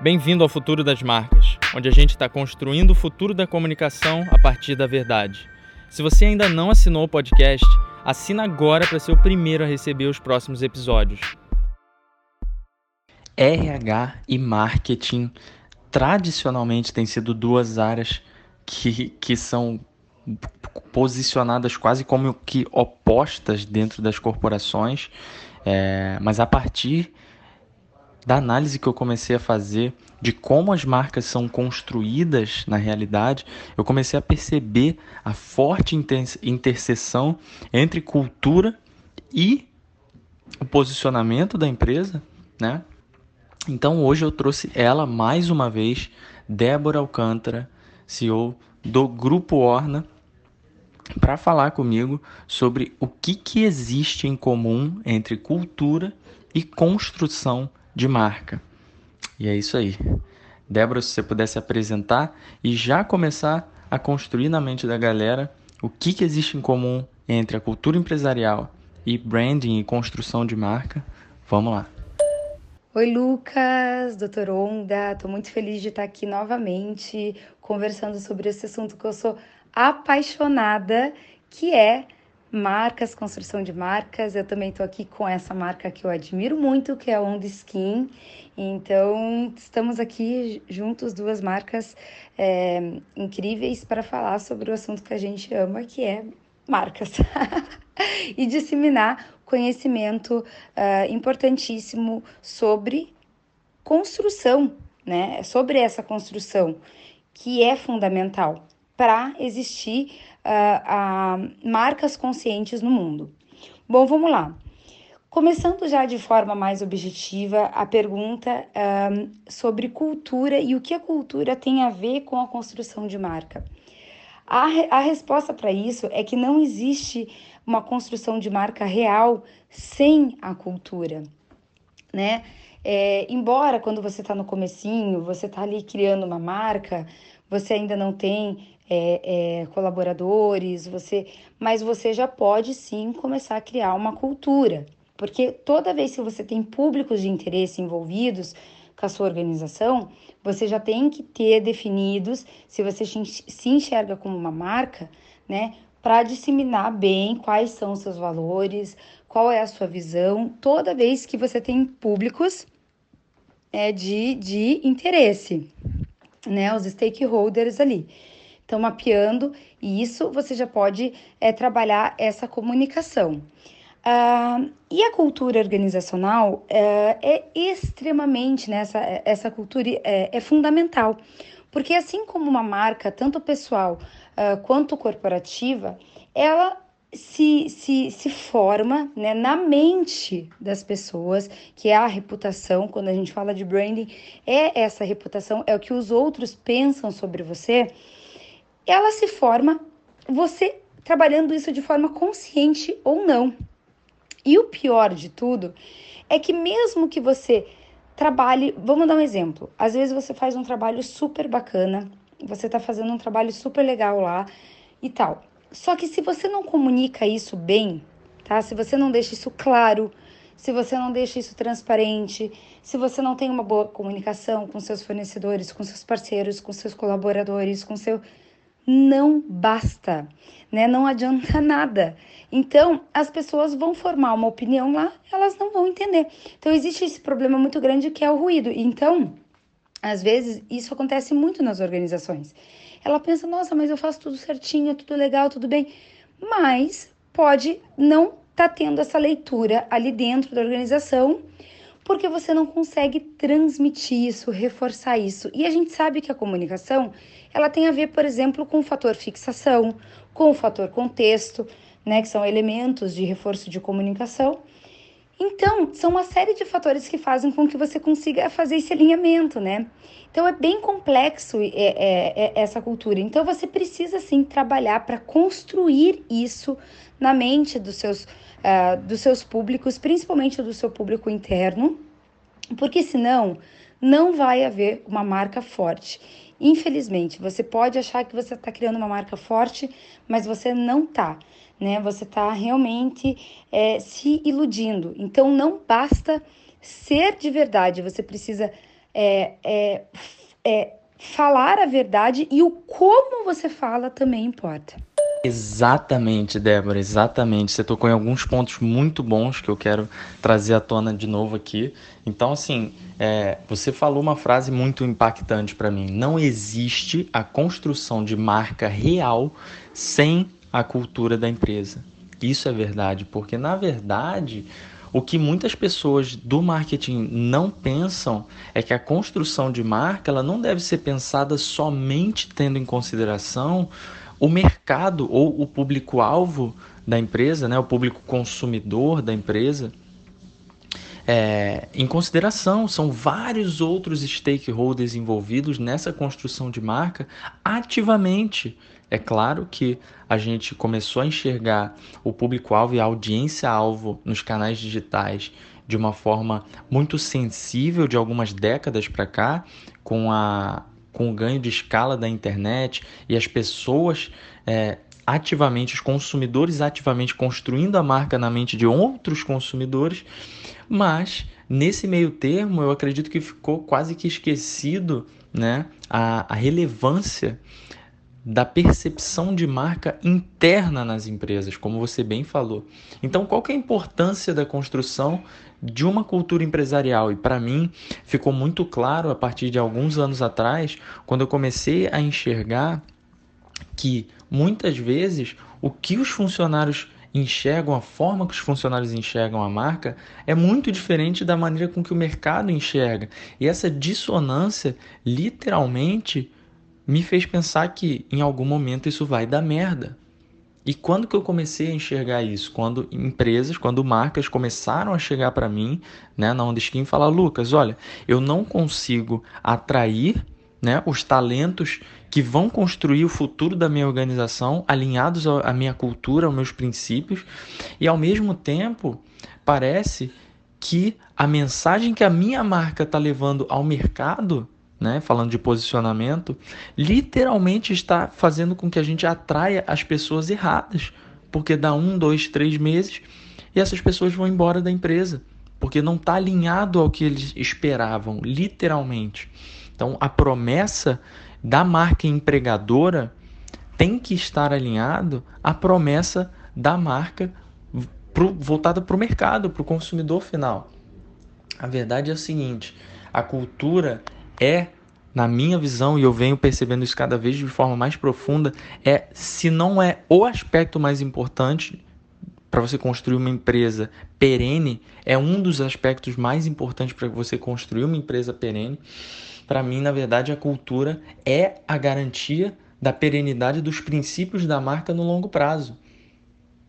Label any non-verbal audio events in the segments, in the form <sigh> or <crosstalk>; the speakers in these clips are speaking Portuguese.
Bem-vindo ao Futuro das Marcas, onde a gente está construindo o futuro da comunicação a partir da verdade. Se você ainda não assinou o podcast, assina agora para ser o primeiro a receber os próximos episódios. RH e marketing tradicionalmente têm sido duas áreas que, que são posicionadas quase como que opostas dentro das corporações, é, mas a partir da análise que eu comecei a fazer de como as marcas são construídas na realidade, eu comecei a perceber a forte interseção entre cultura e o posicionamento da empresa, né? Então hoje eu trouxe ela mais uma vez, Débora Alcântara, CEO do Grupo Orna, para falar comigo sobre o que, que existe em comum entre cultura e construção de marca. E é isso aí. Débora, se você pudesse apresentar e já começar a construir na mente da galera o que, que existe em comum entre a cultura empresarial e branding e construção de marca, vamos lá. Oi, Lucas, doutor Onda, estou muito feliz de estar aqui novamente conversando sobre esse assunto que eu sou apaixonada, que é marcas, construção de marcas. Eu também estou aqui com essa marca que eu admiro muito, que é a Onda Skin. Então, estamos aqui juntos, duas marcas é, incríveis, para falar sobre o assunto que a gente ama, que é marcas. <laughs> e disseminar conhecimento uh, importantíssimo sobre construção, né? Sobre essa construção, que é fundamental para existir uh, marcas conscientes no mundo. Bom, vamos lá. Começando já de forma mais objetiva, a pergunta sobre cultura e o que a cultura tem a ver com a construção de marca. A, a resposta para isso é que não existe uma construção de marca real sem a cultura, né? É, embora quando você está no comecinho, você está ali criando uma marca, você ainda não tem é, é, colaboradores, você, mas você já pode sim começar a criar uma cultura, porque toda vez que você tem públicos de interesse envolvidos com a sua organização, você já tem que ter definidos se você se enxerga como uma marca, né, para disseminar bem quais são os seus valores, qual é a sua visão, toda vez que você tem públicos é, de, de interesse, né, os stakeholders ali. Então, mapeando isso, você já pode é, trabalhar essa comunicação. Uh, e a cultura organizacional uh, é extremamente, né, essa, essa cultura é, é, fundamental, porque assim como uma marca, tanto pessoal uh, quanto corporativa, ela se, se, se forma né, na mente das pessoas, que é a reputação, quando a gente fala de branding, é essa reputação, é o que os outros pensam sobre você ela se forma você trabalhando isso de forma consciente ou não. E o pior de tudo é que mesmo que você trabalhe, vamos dar um exemplo. Às vezes você faz um trabalho super bacana, você está fazendo um trabalho super legal lá e tal. Só que se você não comunica isso bem, tá? Se você não deixa isso claro, se você não deixa isso transparente, se você não tem uma boa comunicação com seus fornecedores, com seus parceiros, com seus colaboradores, com seu não basta, né? Não adianta <laughs> nada. Então, as pessoas vão formar uma opinião lá, elas não vão entender. Então, existe esse problema muito grande que é o ruído. Então, às vezes, isso acontece muito nas organizações. Ela pensa, nossa, mas eu faço tudo certinho, tudo legal, tudo bem. Mas pode não estar tá tendo essa leitura ali dentro da organização porque você não consegue transmitir isso, reforçar isso. E a gente sabe que a comunicação, ela tem a ver, por exemplo, com o fator fixação, com o fator contexto, né, que são elementos de reforço de comunicação. Então, são uma série de fatores que fazem com que você consiga fazer esse alinhamento, né? Então, é bem complexo é, é, é essa cultura. Então, você precisa, sim, trabalhar para construir isso na mente dos seus uh, dos seus públicos, principalmente do seu público interno, porque senão não vai haver uma marca forte. Infelizmente, você pode achar que você está criando uma marca forte, mas você não está, né? Você está realmente é, se iludindo. Então, não basta ser de verdade, você precisa é, é, é falar a verdade e o como você fala também importa. Exatamente, Débora, exatamente. Você tocou em alguns pontos muito bons que eu quero trazer à tona de novo aqui. Então, assim, é, você falou uma frase muito impactante para mim. Não existe a construção de marca real sem a cultura da empresa. Isso é verdade, porque na verdade o que muitas pessoas do marketing não pensam é que a construção de marca ela não deve ser pensada somente tendo em consideração o mercado ou o público-alvo da empresa, né, o público consumidor da empresa, é, em consideração. São vários outros stakeholders envolvidos nessa construção de marca ativamente. É claro que a gente começou a enxergar o público-alvo e a audiência-alvo nos canais digitais de uma forma muito sensível de algumas décadas para cá, com a com o ganho de escala da internet e as pessoas é, ativamente, os consumidores ativamente construindo a marca na mente de outros consumidores, mas nesse meio termo eu acredito que ficou quase que esquecido né, a, a relevância da percepção de marca interna nas empresas, como você bem falou. Então, qual que é a importância da construção de uma cultura empresarial? E para mim, ficou muito claro a partir de alguns anos atrás, quando eu comecei a enxergar que muitas vezes o que os funcionários enxergam, a forma que os funcionários enxergam a marca é muito diferente da maneira com que o mercado enxerga. E essa dissonância literalmente me fez pensar que em algum momento isso vai dar merda. E quando que eu comecei a enxergar isso? Quando empresas, quando marcas começaram a chegar para mim, né, na Onda Skin falar, Lucas, olha, eu não consigo atrair, né, os talentos que vão construir o futuro da minha organização, alinhados à minha cultura, aos meus princípios, e ao mesmo tempo parece que a mensagem que a minha marca está levando ao mercado né, falando de posicionamento, literalmente está fazendo com que a gente atraia as pessoas erradas, porque dá um, dois, três meses e essas pessoas vão embora da empresa, porque não está alinhado ao que eles esperavam, literalmente. Então, a promessa da marca empregadora tem que estar alinhado à promessa da marca pro, voltada para o mercado, para o consumidor final. A verdade é o seguinte: a cultura é, na minha visão, e eu venho percebendo isso cada vez de forma mais profunda, é se não é o aspecto mais importante para você construir uma empresa perene, é um dos aspectos mais importantes para você construir uma empresa perene. Para mim, na verdade, a cultura é a garantia da perenidade dos princípios da marca no longo prazo.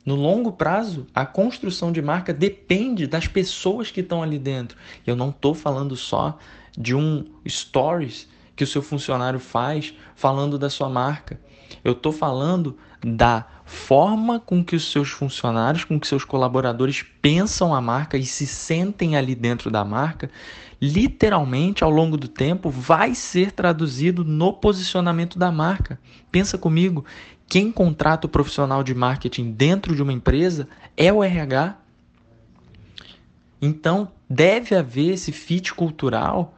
No longo prazo, a construção de marca depende das pessoas que estão ali dentro. Eu não estou falando só de um stories que o seu funcionário faz falando da sua marca. Eu estou falando da forma com que os seus funcionários, com que seus colaboradores pensam a marca e se sentem ali dentro da marca, literalmente ao longo do tempo vai ser traduzido no posicionamento da marca. Pensa comigo, quem contrata o profissional de marketing dentro de uma empresa é o RH. Então, deve haver esse fit cultural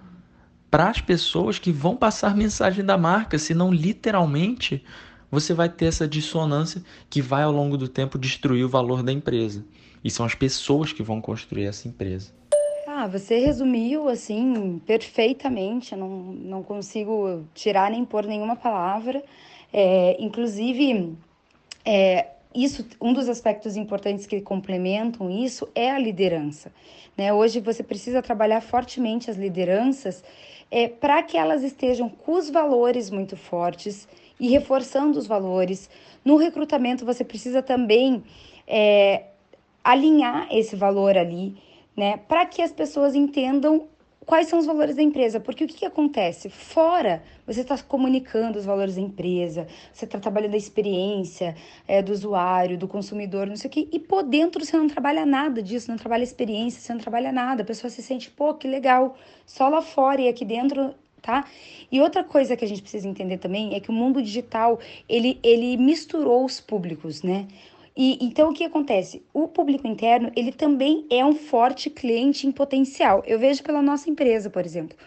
para as pessoas que vão passar mensagem da marca, senão literalmente você vai ter essa dissonância que vai ao longo do tempo destruir o valor da empresa. E são as pessoas que vão construir essa empresa. Ah, você resumiu assim perfeitamente, não, não consigo tirar nem pôr nenhuma palavra. É, inclusive, é, isso, um dos aspectos importantes que complementam isso é a liderança. Né? Hoje você precisa trabalhar fortemente as lideranças é, para que elas estejam com os valores muito fortes e reforçando os valores. No recrutamento, você precisa também é, alinhar esse valor ali, né, para que as pessoas entendam quais são os valores da empresa. Porque o que, que acontece? Fora, você está comunicando os valores da empresa, você está trabalhando a experiência é, do usuário, do consumidor, não sei o quê. E por dentro você não trabalha nada disso, não trabalha experiência, você não trabalha nada. A pessoa se sente, pô, que legal. Só lá fora e aqui dentro tá? E outra coisa que a gente precisa entender também é que o mundo digital, ele, ele misturou os públicos, né? E então o que acontece? O público interno, ele também é um forte cliente em potencial. Eu vejo pela nossa empresa, por exemplo.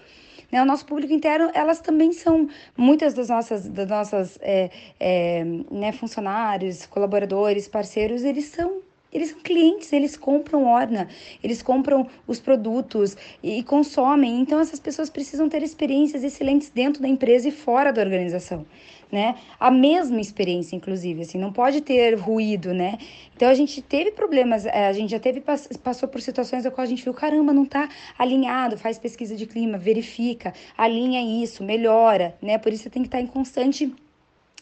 Né? O nosso público interno, elas também são, muitas das nossas, das nossas é, é, né, funcionários, colaboradores, parceiros, eles são eles são clientes, eles compram Orna, eles compram os produtos e, e, consomem. Então, essas pessoas precisam ter experiências excelentes dentro da empresa e fora da organização né? A mesma experiência, inclusive, assim, não pode ter ruído, né? Então a gente teve problemas, é, a gente já teve passou por situações da qual a gente viu, caramba, não está alinhado, faz pesquisa de clima, verifica, alinha isso, melhora, né? Por isso você tem que estar em constante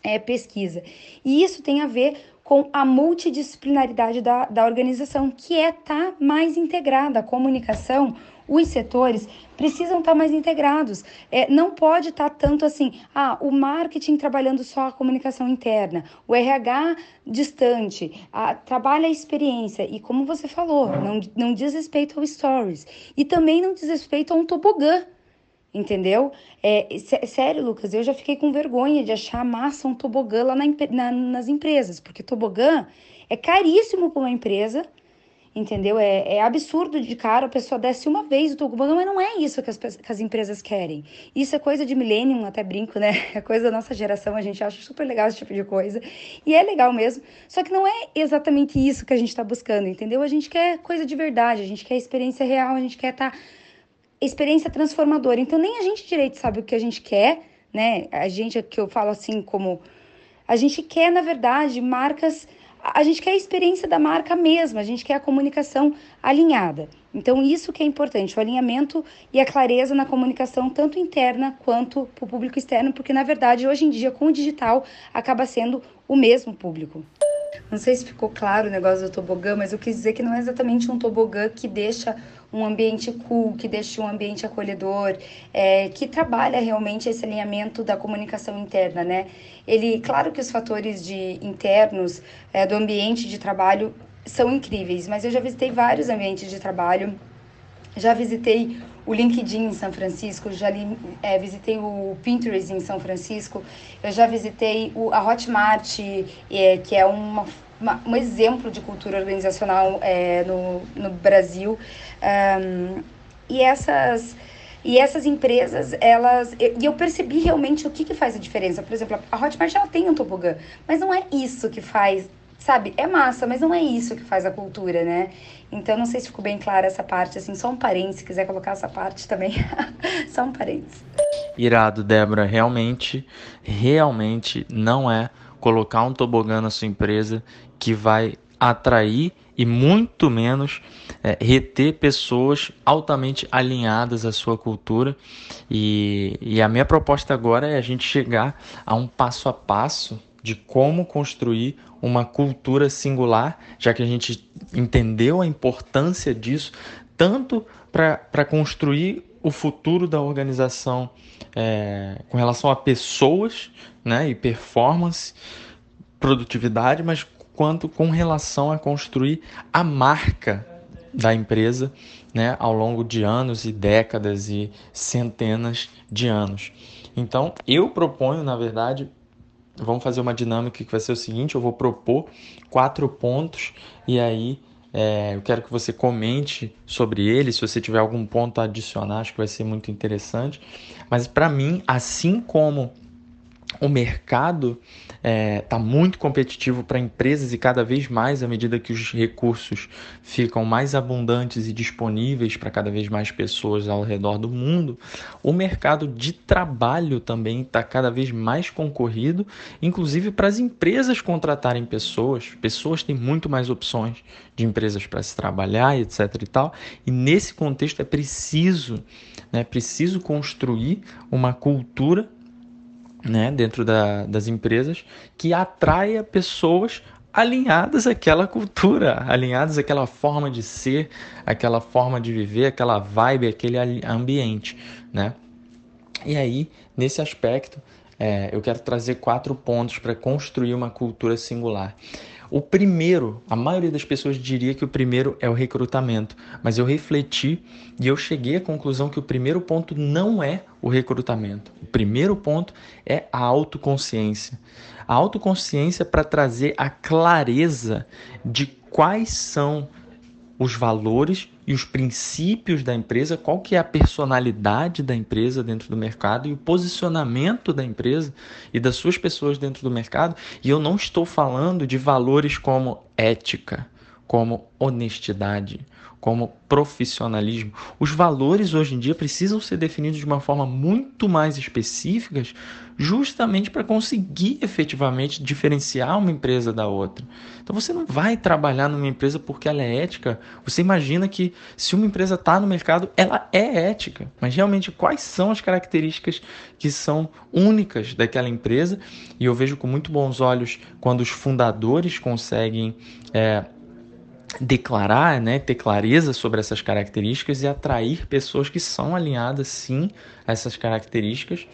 é, pesquisa. E isso tem a ver com a multidisciplinaridade da, da organização, que é estar tá mais integrada. A comunicação, os setores precisam estar mais integrados. É, não pode estar tanto assim, ah, o marketing trabalhando só a comunicação interna, o RH distante, a, trabalha a experiência. E como você falou, não, não diz respeito ao stories. E também não diz respeito a um tobogã. Entendeu? É, sério, Lucas, eu já fiquei com vergonha de achar massa um tobogã lá na, na, nas empresas, porque tobogã é caríssimo para uma empresa entendeu? É, é absurdo de cara a pessoa desce uma vez o tobogã, mas não é isso que as, que as empresas querem. Isso é coisa de millennium, até brinco, né? <laughs> É coisa da nossa geração, a gente acha super legal esse tipo de coisa. E é legal mesmo, só que não é exatamente isso que a gente está buscando, entendeu? A gente quer coisa de verdade, a gente quer experiência real, a gente quer estar... Tá... experiência transformadora. Então, nem a gente direito sabe o que a gente quer, né? A gente, que eu falo assim como... A gente quer, na verdade, marcas a gente quer a experiência da marca mesma, a gente quer a comunicação alinhada. Então, isso que é importante, o alinhamento e a clareza na comunicação, tanto interna quanto para o público externo, porque, na verdade, hoje em dia, com o digital, acaba sendo o mesmo público. Não sei se ficou claro o negócio do tobogã, mas eu quis dizer que não é exatamente um tobogã que deixa um ambiente cool, que deixe um ambiente acolhedor, é, que trabalha realmente esse alinhamento da comunicação interna, né? Ele, claro que os fatores de internos é, do ambiente de trabalho são incríveis, mas eu já visitei vários ambientes de trabalho, já visitei o LinkedIn em São Francisco, já é, visitei o Pinterest em São Francisco, eu já visitei o, a Hotmart, é, que é uma uma, um exemplo de cultura organizacional é, no, no Brasil. Um, e essas e essas empresas, elas. E eu percebi realmente o que, que faz a diferença. Por exemplo, a Hotmart ela tem um tobogã, mas não é isso que faz. Sabe, é massa, mas não é isso que faz a cultura, né? Então, não sei se ficou bem clara essa parte, assim, só um parênteses, se quiser colocar essa parte também, <laughs> só um parênteses. Irado, Débora, realmente, realmente não é colocar um tobogã na sua empresa que vai atrair e muito menos é, reter pessoas altamente alinhadas à sua cultura. E, e a minha proposta agora é a gente chegar a um passo a passo de como construir uma cultura singular, já que a gente entendeu a importância disso, tanto para construir o futuro da organização é, com relação a pessoas né, e performance, produtividade, mas quanto com relação a construir a marca da empresa né, ao longo de anos e décadas e centenas de anos. Então, eu proponho, na verdade, vamos fazer uma dinâmica que vai ser o seguinte: eu vou propor quatro pontos e aí é, eu quero que você comente sobre eles. Se você tiver algum ponto a adicionar, acho que vai ser muito interessante. Mas para mim, assim como o mercado está é, tá muito competitivo para empresas e cada vez mais, à medida que os recursos ficam mais abundantes e disponíveis para cada vez mais pessoas ao redor do mundo, o mercado de trabalho também está cada vez mais concorrido, inclusive para as empresas contratarem pessoas. Pessoas têm muito mais opções de empresas para se trabalhar, etc. e tal. E nesse contexto é preciso, né, preciso construir uma cultura né, dentro da, das empresas que atraia pessoas alinhadas àquela cultura, alinhadas àquela forma de ser, aquela forma de viver, aquela vibe, aquele ambiente, né? E aí, nesse aspecto, é, eu quero trazer quatro pontos para construir uma cultura singular. O primeiro, a maioria das pessoas diria que o primeiro é o recrutamento, mas eu refleti e eu cheguei à conclusão que o primeiro ponto não é o recrutamento. O primeiro ponto é a autoconsciência. A autoconsciência para trazer a clareza de quais são os valores e os princípios da empresa, qual que é a personalidade da empresa dentro do mercado e o posicionamento da empresa e das suas pessoas dentro do mercado. E eu não estou falando de valores como ética, como honestidade, como profissionalismo. Os valores hoje em dia precisam ser definidos de uma forma muito mais específica, justamente para conseguir efetivamente diferenciar uma empresa da outra. Então você não vai trabalhar numa empresa porque ela é ética. Você imagina que se uma empresa está no mercado, ela é ética. Mas realmente quais são as características que são únicas daquela empresa? E eu vejo com muito bons olhos quando os fundadores conseguem é, declarar, né, ter clareza sobre essas características e atrair pessoas que são alinhadas sim a essas características.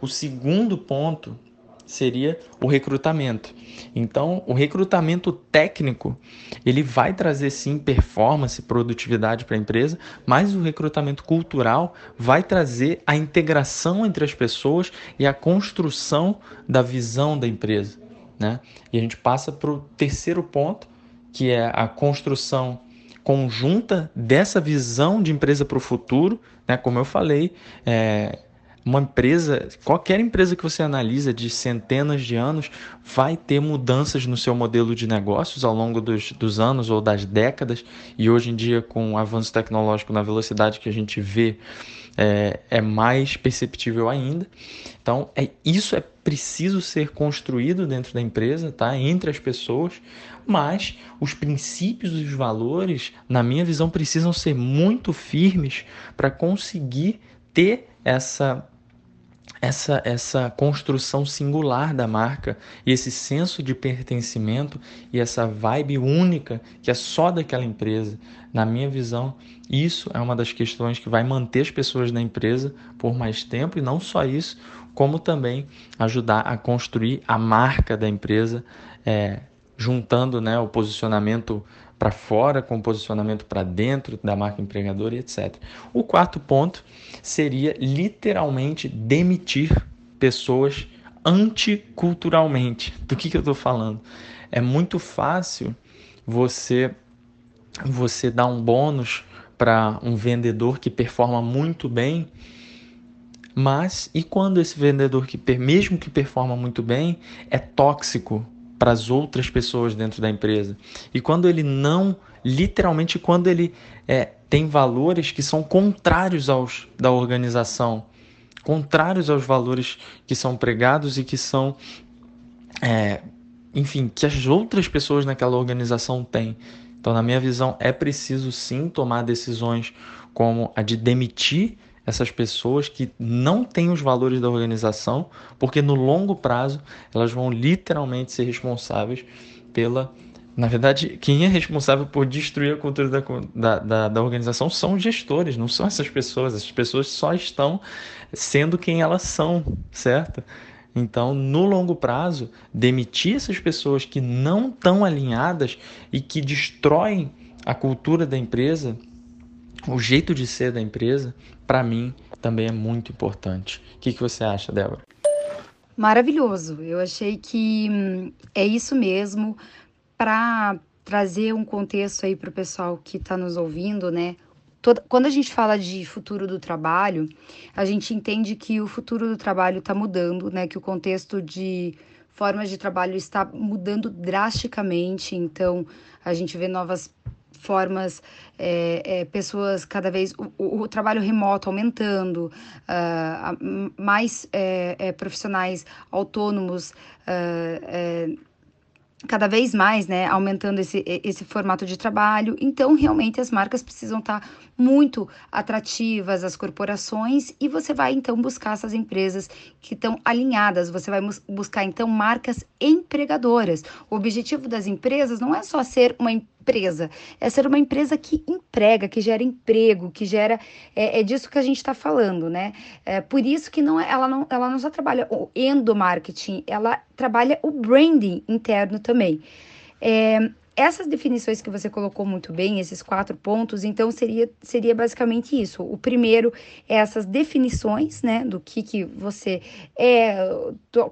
O segundo ponto seria o recrutamento. Então, o recrutamento técnico, ele vai trazer sim performance, produtividade para a empresa, mas o recrutamento cultural vai trazer a integração entre as pessoas e a construção da visão da empresa, né? E a gente passa para o terceiro ponto, que é a construção conjunta dessa visão de empresa para o futuro, né? Como eu falei, é, uma empresa, qualquer empresa que você analisa de centenas de anos, vai ter mudanças no seu modelo de negócios ao longo dos, dos anos ou das décadas. E hoje em dia, com o avanço tecnológico na velocidade que a gente vê, é, é mais perceptível ainda. Então, é, isso é preciso ser construído dentro da empresa, tá? entre as pessoas, mas os princípios e os valores, na minha visão, precisam ser muito firmes para conseguir ter essa essa, essa construção singular da marca e esse senso de pertencimento e essa vibe única que é só daquela empresa. Na minha visão, isso é uma das questões que vai manter as pessoas na empresa por mais tempo e não só isso, como também ajudar a construir a marca da empresa, é, juntando né, o posicionamento para fora com posicionamento para dentro da marca empregadora e etc. O quarto ponto seria literalmente demitir pessoas anticulturalmente. Do que, que eu estou falando? É muito fácil você você dar um bônus para um vendedor que performa muito bem mas e quando esse vendedor que mesmo que performa muito bem é tóxico para as outras pessoas dentro da empresa? E quando ele não, literalmente quando ele é, tem valores que são contrários aos da organização, contrários aos valores que são pregados e que são é, enfim, que as outras pessoas naquela organização têm. Então, na minha visão, é preciso sim tomar decisões como a de demitir essas pessoas que não têm os valores da organização, porque no longo prazo elas vão literalmente ser responsáveis pela. Na verdade, quem é responsável por destruir a cultura da, da, da, da organização são os gestores, não são essas pessoas. Essas pessoas só estão sendo quem elas são, certo? Então, no longo prazo, demitir essas pessoas que não estão alinhadas e que destroem a cultura da empresa, o jeito de ser da empresa, para mim também é muito importante. O que, que você acha, Débora? Maravilhoso. Eu achei que hum, é isso mesmo para trazer um contexto aí para o pessoal que está nos ouvindo, né? Toda, quando a gente fala de futuro do trabalho, a gente entende que o futuro do trabalho está mudando, né? Que o contexto de formas de trabalho está mudando drasticamente. Então, a gente vê novas formas, é, é, pessoas cada vez, o, o, trabalho remoto aumentando, uh, mais é, é, profissionais autônomos, uh, cada vez mais, né, aumentando esse, esse formato de trabalho. Então, realmente, as marcas precisam estar muito atrativas, as corporações, e você vai, então, buscar essas empresas que estão alinhadas, você vai buscar, então, marcas empregadoras. O objetivo das empresas não é só ser uma empresa empresa, é ser uma empresa que emprega, que gera emprego, que gera. É, é disso que a gente está falando, né? É, por isso que não, é, ela, não, ela não só trabalha o endomarketing, ela trabalha o branding interno também. É, essas definições que você colocou muito bem, esses quatro pontos, então seria, seria basicamente isso. O primeiro é essas definições, né, do que, que você é,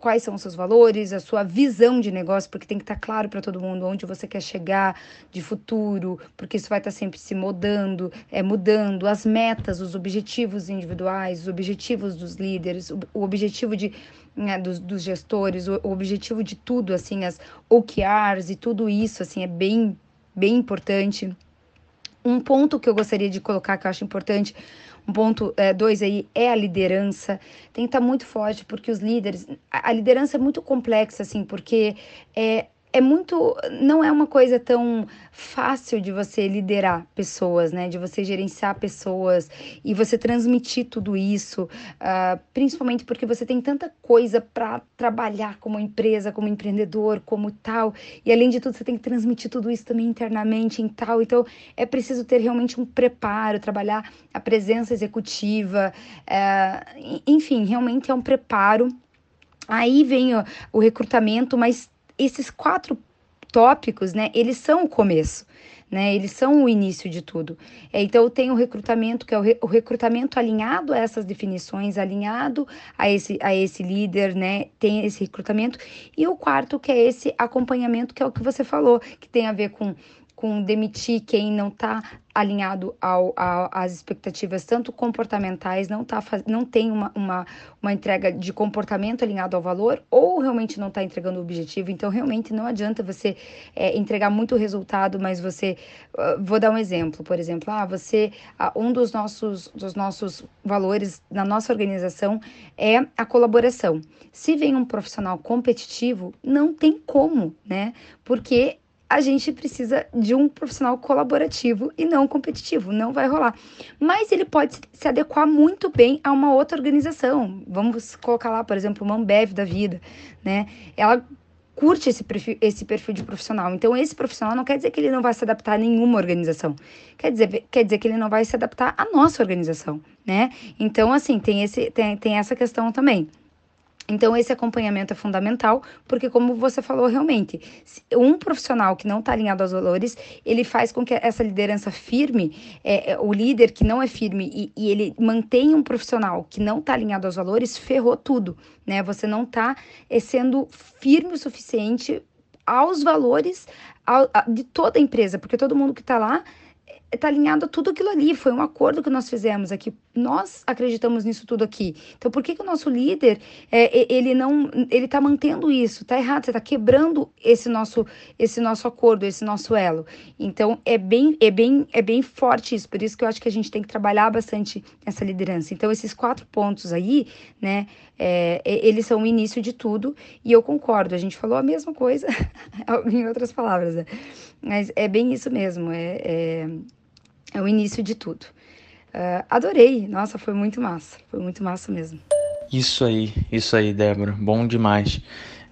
quais são os seus valores, a sua visão de negócio, porque tem que estar claro para todo mundo onde você quer chegar de futuro, porque isso vai estar sempre se mudando, é, mudando, as metas, os objetivos individuais, os objetivos dos líderes, o, o objetivo de né, dos, dos, gestores, o, o, objetivo de tudo, assim, as OKRs e tudo isso, assim, é bem, bem importante. Um ponto que eu gostaria de colocar que eu acho importante, um ponto é, dois aí, é a liderança. Tem que estar muito forte, porque os líderes, a, a liderança é muito complexa, assim, porque é, é muito. Não é uma coisa tão fácil de você liderar pessoas, né? De você gerenciar pessoas e você transmitir tudo isso, uh, principalmente porque você tem tanta coisa para trabalhar como empresa, como empreendedor, como tal. E além de tudo, você tem que transmitir tudo isso também internamente em tal. Então, é preciso ter realmente um preparo, trabalhar a presença executiva, uh, enfim, realmente é um preparo. Aí vem o, o recrutamento, mas esses quatro tópicos, né, eles são o começo, né, eles são o início de tudo. É, então, tem o recrutamento, que é o, re, o, recrutamento alinhado a essas definições, alinhado a esse, a esse líder, né, tem esse recrutamento. E o quarto, que é esse acompanhamento, que é o que você falou, que tem a ver com com demitir quem não está alinhado ao, ao, às expectativas, tanto comportamentais, não, tá, não tem uma, uma, uma entrega de comportamento alinhado ao valor, ou realmente não está entregando o objetivo. Então, realmente não adianta você é, entregar muito resultado, mas você. Uh, vou dar um exemplo, por exemplo, ah, você. Uh, um dos nossos, dos nossos valores na nossa organização é a colaboração. Se vem um profissional competitivo, não tem como, né? Porque a gente precisa de um profissional colaborativo e não competitivo, não vai rolar. Mas ele pode se adequar muito bem a uma outra organização. Vamos colocar lá, por exemplo, uma Ambev da vida, né? Ela curte esse perfil, esse perfil de profissional. Então, esse profissional não quer dizer que ele não vai se adaptar a nenhuma organização. Quer dizer, quer dizer que ele não vai se adaptar à nossa organização, né? Então, assim, tem, esse, tem, tem essa questão também. Então, esse acompanhamento é fundamental, porque, como você falou, realmente, um profissional que não está alinhado aos valores, ele faz com que essa liderança firme, é, é, o líder que não é firme e, e ele mantém um profissional que não está alinhado aos valores, ferrou tudo, né? Você não está é, sendo firme o suficiente aos valores de toda a empresa, porque todo mundo que está lá está alinhado a tudo aquilo ali. Foi um acordo que nós fizemos aqui. Nós acreditamos nisso tudo aqui. Então, por que, que o nosso líder é, ele não ele está mantendo isso? Está errado. Você está quebrando esse nosso esse nosso acordo, esse nosso elo. Então, é bem é bem é bem forte isso. Por isso que eu acho que a gente tem que trabalhar bastante essa liderança. Então, esses quatro pontos aí, né? É, eles são o início de tudo. E eu concordo. A gente falou a mesma coisa <laughs> em outras palavras. Né? Mas é bem isso mesmo. é, é é o início de tudo. Uh, adorei, nossa, foi muito massa, foi muito massa mesmo. Isso aí, isso aí, Débora, bom demais.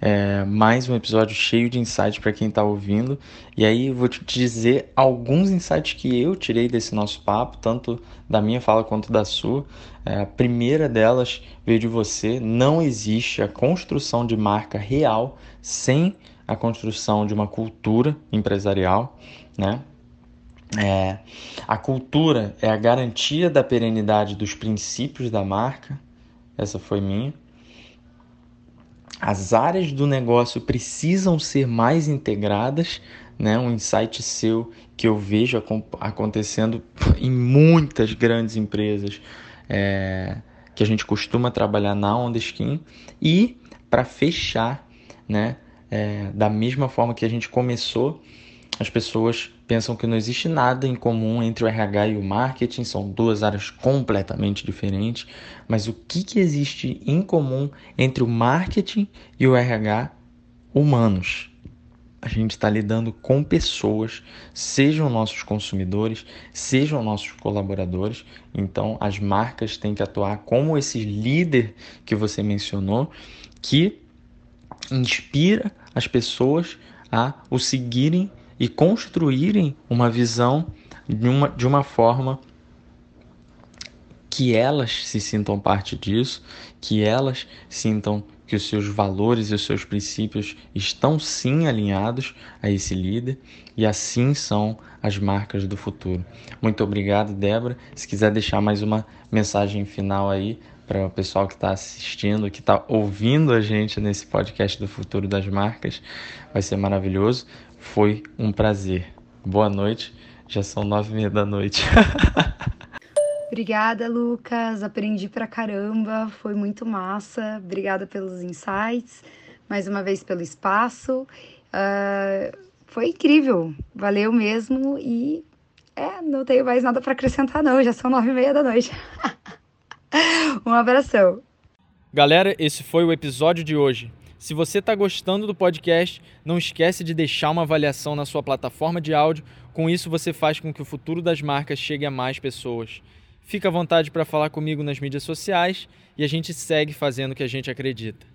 É, mais um episódio cheio de insights para quem está ouvindo. E aí vou te dizer alguns insights que eu tirei desse nosso papo, tanto da minha fala quanto da sua. É, a primeira delas veio de você: não existe a construção de marca real sem a construção de uma cultura empresarial, né? É, a cultura é a garantia da perenidade dos princípios da marca. Essa foi minha. As áreas do negócio precisam ser mais integradas, né? Um insight seu que eu vejo acontecendo em muitas grandes empresas é, que a gente costuma trabalhar na Onda Skin. E para fechar, né? É, da mesma forma que a gente começou, as pessoas pensam que não existe nada em comum entre o RH e o marketing, são duas áreas completamente diferentes, mas o que, que existe em comum entre o marketing e o RH? Humanos. A gente está lidando com pessoas, sejam nossos consumidores, sejam nossos colaboradores. Então, as marcas têm que atuar como esse líder que você mencionou, que inspira as pessoas a o seguirem e construírem uma visão de uma, de uma forma que elas se sintam parte disso, que elas sintam que os seus valores e os seus princípios estão sim alinhados a esse líder e assim são as marcas do futuro. Muito obrigado, Débora. Se quiser deixar mais uma mensagem final aí para o pessoal que está assistindo, que está ouvindo a gente nesse podcast do futuro das marcas, vai ser maravilhoso. Foi um prazer. Boa noite. Já são nove e meia da noite. <laughs> Obrigada, Lucas. Aprendi pra caramba, foi muito massa. Obrigada pelos insights, mais uma vez pelo espaço. Uh, foi incrível, valeu mesmo. E é, não tenho mais nada para acrescentar, não. Já são nove e meia da noite. <laughs> um abração. Galera, esse foi o episódio de hoje. Se você está gostando do podcast, não esquece de deixar uma avaliação na sua plataforma de áudio. Com isso, você faz com que o futuro das marcas chegue a mais pessoas. Fica à vontade para falar comigo nas mídias sociais e a gente segue fazendo o que a gente acredita.